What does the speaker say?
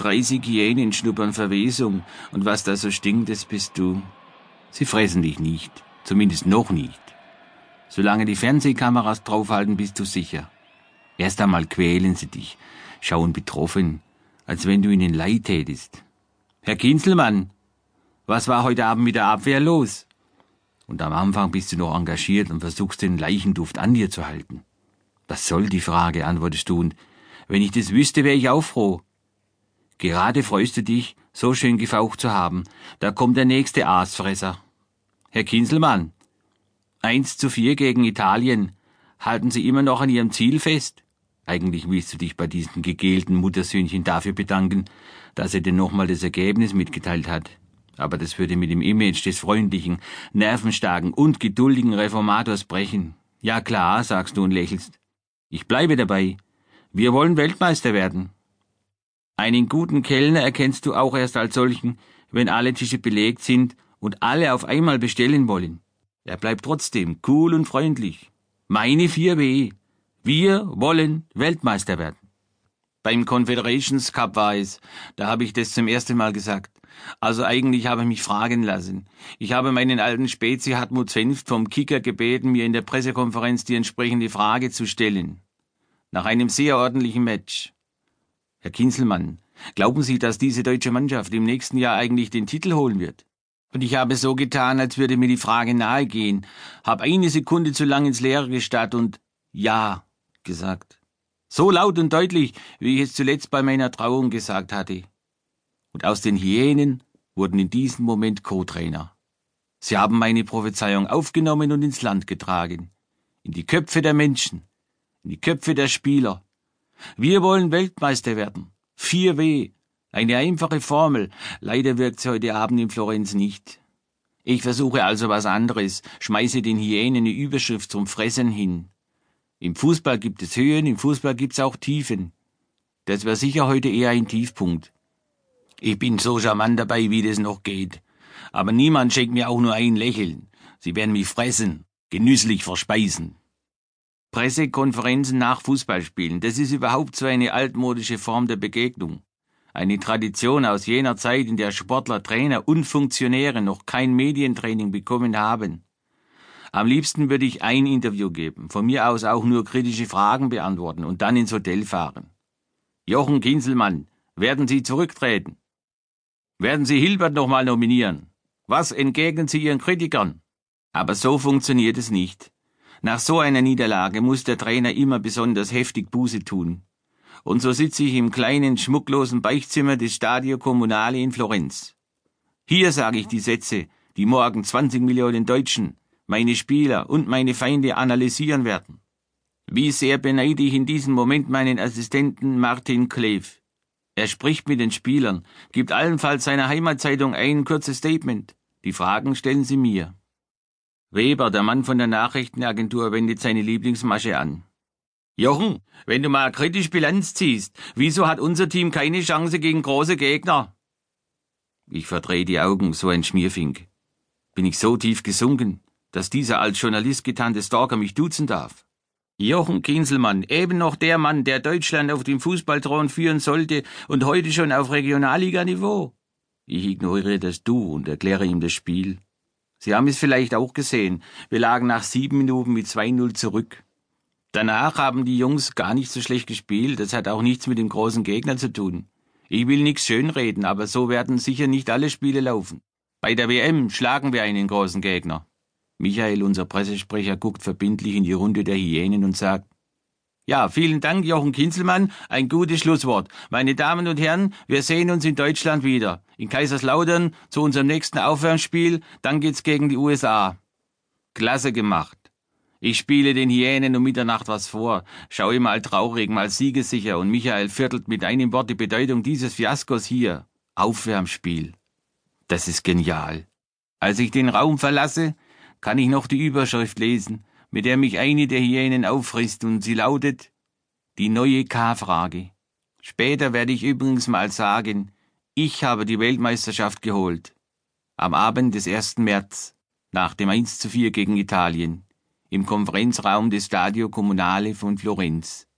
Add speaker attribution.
Speaker 1: 30 Hyänen schnuppern Verwesung und was da so stinkt, das bist du. Sie fressen dich nicht, zumindest noch nicht. Solange die Fernsehkameras draufhalten, bist du sicher. Erst einmal quälen sie dich, schauen betroffen, als wenn du ihnen leid tätest. Herr Kinzelmann, was war heute Abend mit der Abwehr los? Und am Anfang bist du noch engagiert und versuchst den Leichenduft an dir zu halten. Was soll die Frage, antwortest du, und wenn ich das wüsste, wäre ich auch froh. Gerade freust du dich, so schön gefaucht zu haben. Da kommt der nächste Aasfresser. Herr Kinselmann, eins zu vier gegen Italien. Halten Sie immer noch an Ihrem Ziel fest? Eigentlich willst du dich bei diesem gegelten Muttersöhnchen dafür bedanken, dass er dir nochmal das Ergebnis mitgeteilt hat. Aber das würde mit dem Image des freundlichen, nervenstarken und geduldigen Reformators brechen. Ja klar, sagst du und lächelst. Ich bleibe dabei. Wir wollen Weltmeister werden. Einen guten Kellner erkennst du auch erst als solchen, wenn alle Tische belegt sind und alle auf einmal bestellen wollen. Er bleibt trotzdem cool und freundlich. Meine 4W. Wir wollen Weltmeister werden. Beim Confederations Cup war es, da habe ich das zum ersten Mal gesagt. Also eigentlich habe ich mich fragen lassen. Ich habe meinen alten Spezi Hartmut Senft vom Kicker gebeten, mir in der Pressekonferenz die entsprechende Frage zu stellen. Nach einem sehr ordentlichen Match. Herr Kinselmann, glauben Sie, dass diese deutsche Mannschaft im nächsten Jahr eigentlich den Titel holen wird? Und ich habe so getan, als würde mir die Frage nahegehen, habe eine Sekunde zu lang ins Leere gestarrt und Ja gesagt. So laut und deutlich, wie ich es zuletzt bei meiner Trauung gesagt hatte. Und aus den Hyänen wurden in diesem Moment Co-Trainer. Sie haben meine Prophezeiung aufgenommen und ins Land getragen. In die Köpfe der Menschen, in die Köpfe der Spieler. Wir wollen Weltmeister werden. 4W. Eine einfache Formel. Leider wirkt sie heute Abend in Florenz nicht. Ich versuche also was anderes, schmeiße den Hyänen eine Überschrift zum Fressen hin. Im Fußball gibt es Höhen, im Fußball gibt es auch Tiefen. Das wäre sicher heute eher ein Tiefpunkt. Ich bin so charmant dabei, wie das noch geht. Aber niemand schenkt mir auch nur ein Lächeln. Sie werden mich fressen, genüsslich verspeisen. Pressekonferenzen nach Fußballspielen, das ist überhaupt so eine altmodische Form der Begegnung. Eine Tradition aus jener Zeit, in der Sportler, Trainer und Funktionäre noch kein Medientraining bekommen haben. Am liebsten würde ich ein Interview geben, von mir aus auch nur kritische Fragen beantworten und dann ins Hotel fahren. Jochen Kinselmann, werden Sie zurücktreten? Werden Sie Hilbert nochmal nominieren? Was entgegnen Sie Ihren Kritikern? Aber so funktioniert es nicht. Nach so einer Niederlage muss der Trainer immer besonders heftig Buße tun. Und so sitze ich im kleinen, schmucklosen Beichzimmer des Stadio Comunale in Florenz. Hier sage ich die Sätze, die morgen 20 Millionen Deutschen meine Spieler und meine Feinde analysieren werden. Wie sehr beneide ich in diesem Moment meinen Assistenten Martin Kleef. Er spricht mit den Spielern, gibt allenfalls seiner Heimatzeitung ein kurzes Statement. Die Fragen stellen sie mir. Weber, der Mann von der Nachrichtenagentur, wendet seine Lieblingsmasche an. Jochen, wenn du mal kritisch Bilanz ziehst, wieso hat unser Team keine Chance gegen große Gegner? Ich verdrehe die Augen, so ein Schmierfink. Bin ich so tief gesunken? dass dieser als Journalist getarnte Stalker mich duzen darf. Jochen Kinselmann, eben noch der Mann, der Deutschland auf dem Fußballthron führen sollte und heute schon auf Regionalliganiveau. Ich ignoriere das Du und erkläre ihm das Spiel. Sie haben es vielleicht auch gesehen. Wir lagen nach sieben Minuten mit 2-0 zurück. Danach haben die Jungs gar nicht so schlecht gespielt. Das hat auch nichts mit dem großen Gegner zu tun. Ich will nichts schönreden, aber so werden sicher nicht alle Spiele laufen. Bei der WM schlagen wir einen großen Gegner. Michael, unser Pressesprecher, guckt verbindlich in die Runde der Hyänen und sagt, ja, vielen Dank, Jochen Kinzelmann. Ein gutes Schlusswort. Meine Damen und Herren, wir sehen uns in Deutschland wieder. In Kaiserslautern zu unserem nächsten Aufwärmspiel. Dann geht's gegen die USA. Klasse gemacht. Ich spiele den Hyänen um Mitternacht was vor, schaue mal traurig, mal siegesicher und Michael viertelt mit einem Wort die Bedeutung dieses Fiaskos hier. Aufwärmspiel. Das ist genial. Als ich den Raum verlasse, kann ich noch die Überschrift lesen, mit der mich eine der Hyänen auffrisst, und sie lautet Die neue K-Frage. Später werde ich übrigens mal sagen, ich habe die Weltmeisterschaft geholt. Am Abend des 1. März, nach dem 1 zu 4 gegen Italien, im Konferenzraum des Stadio Comunale von Florenz.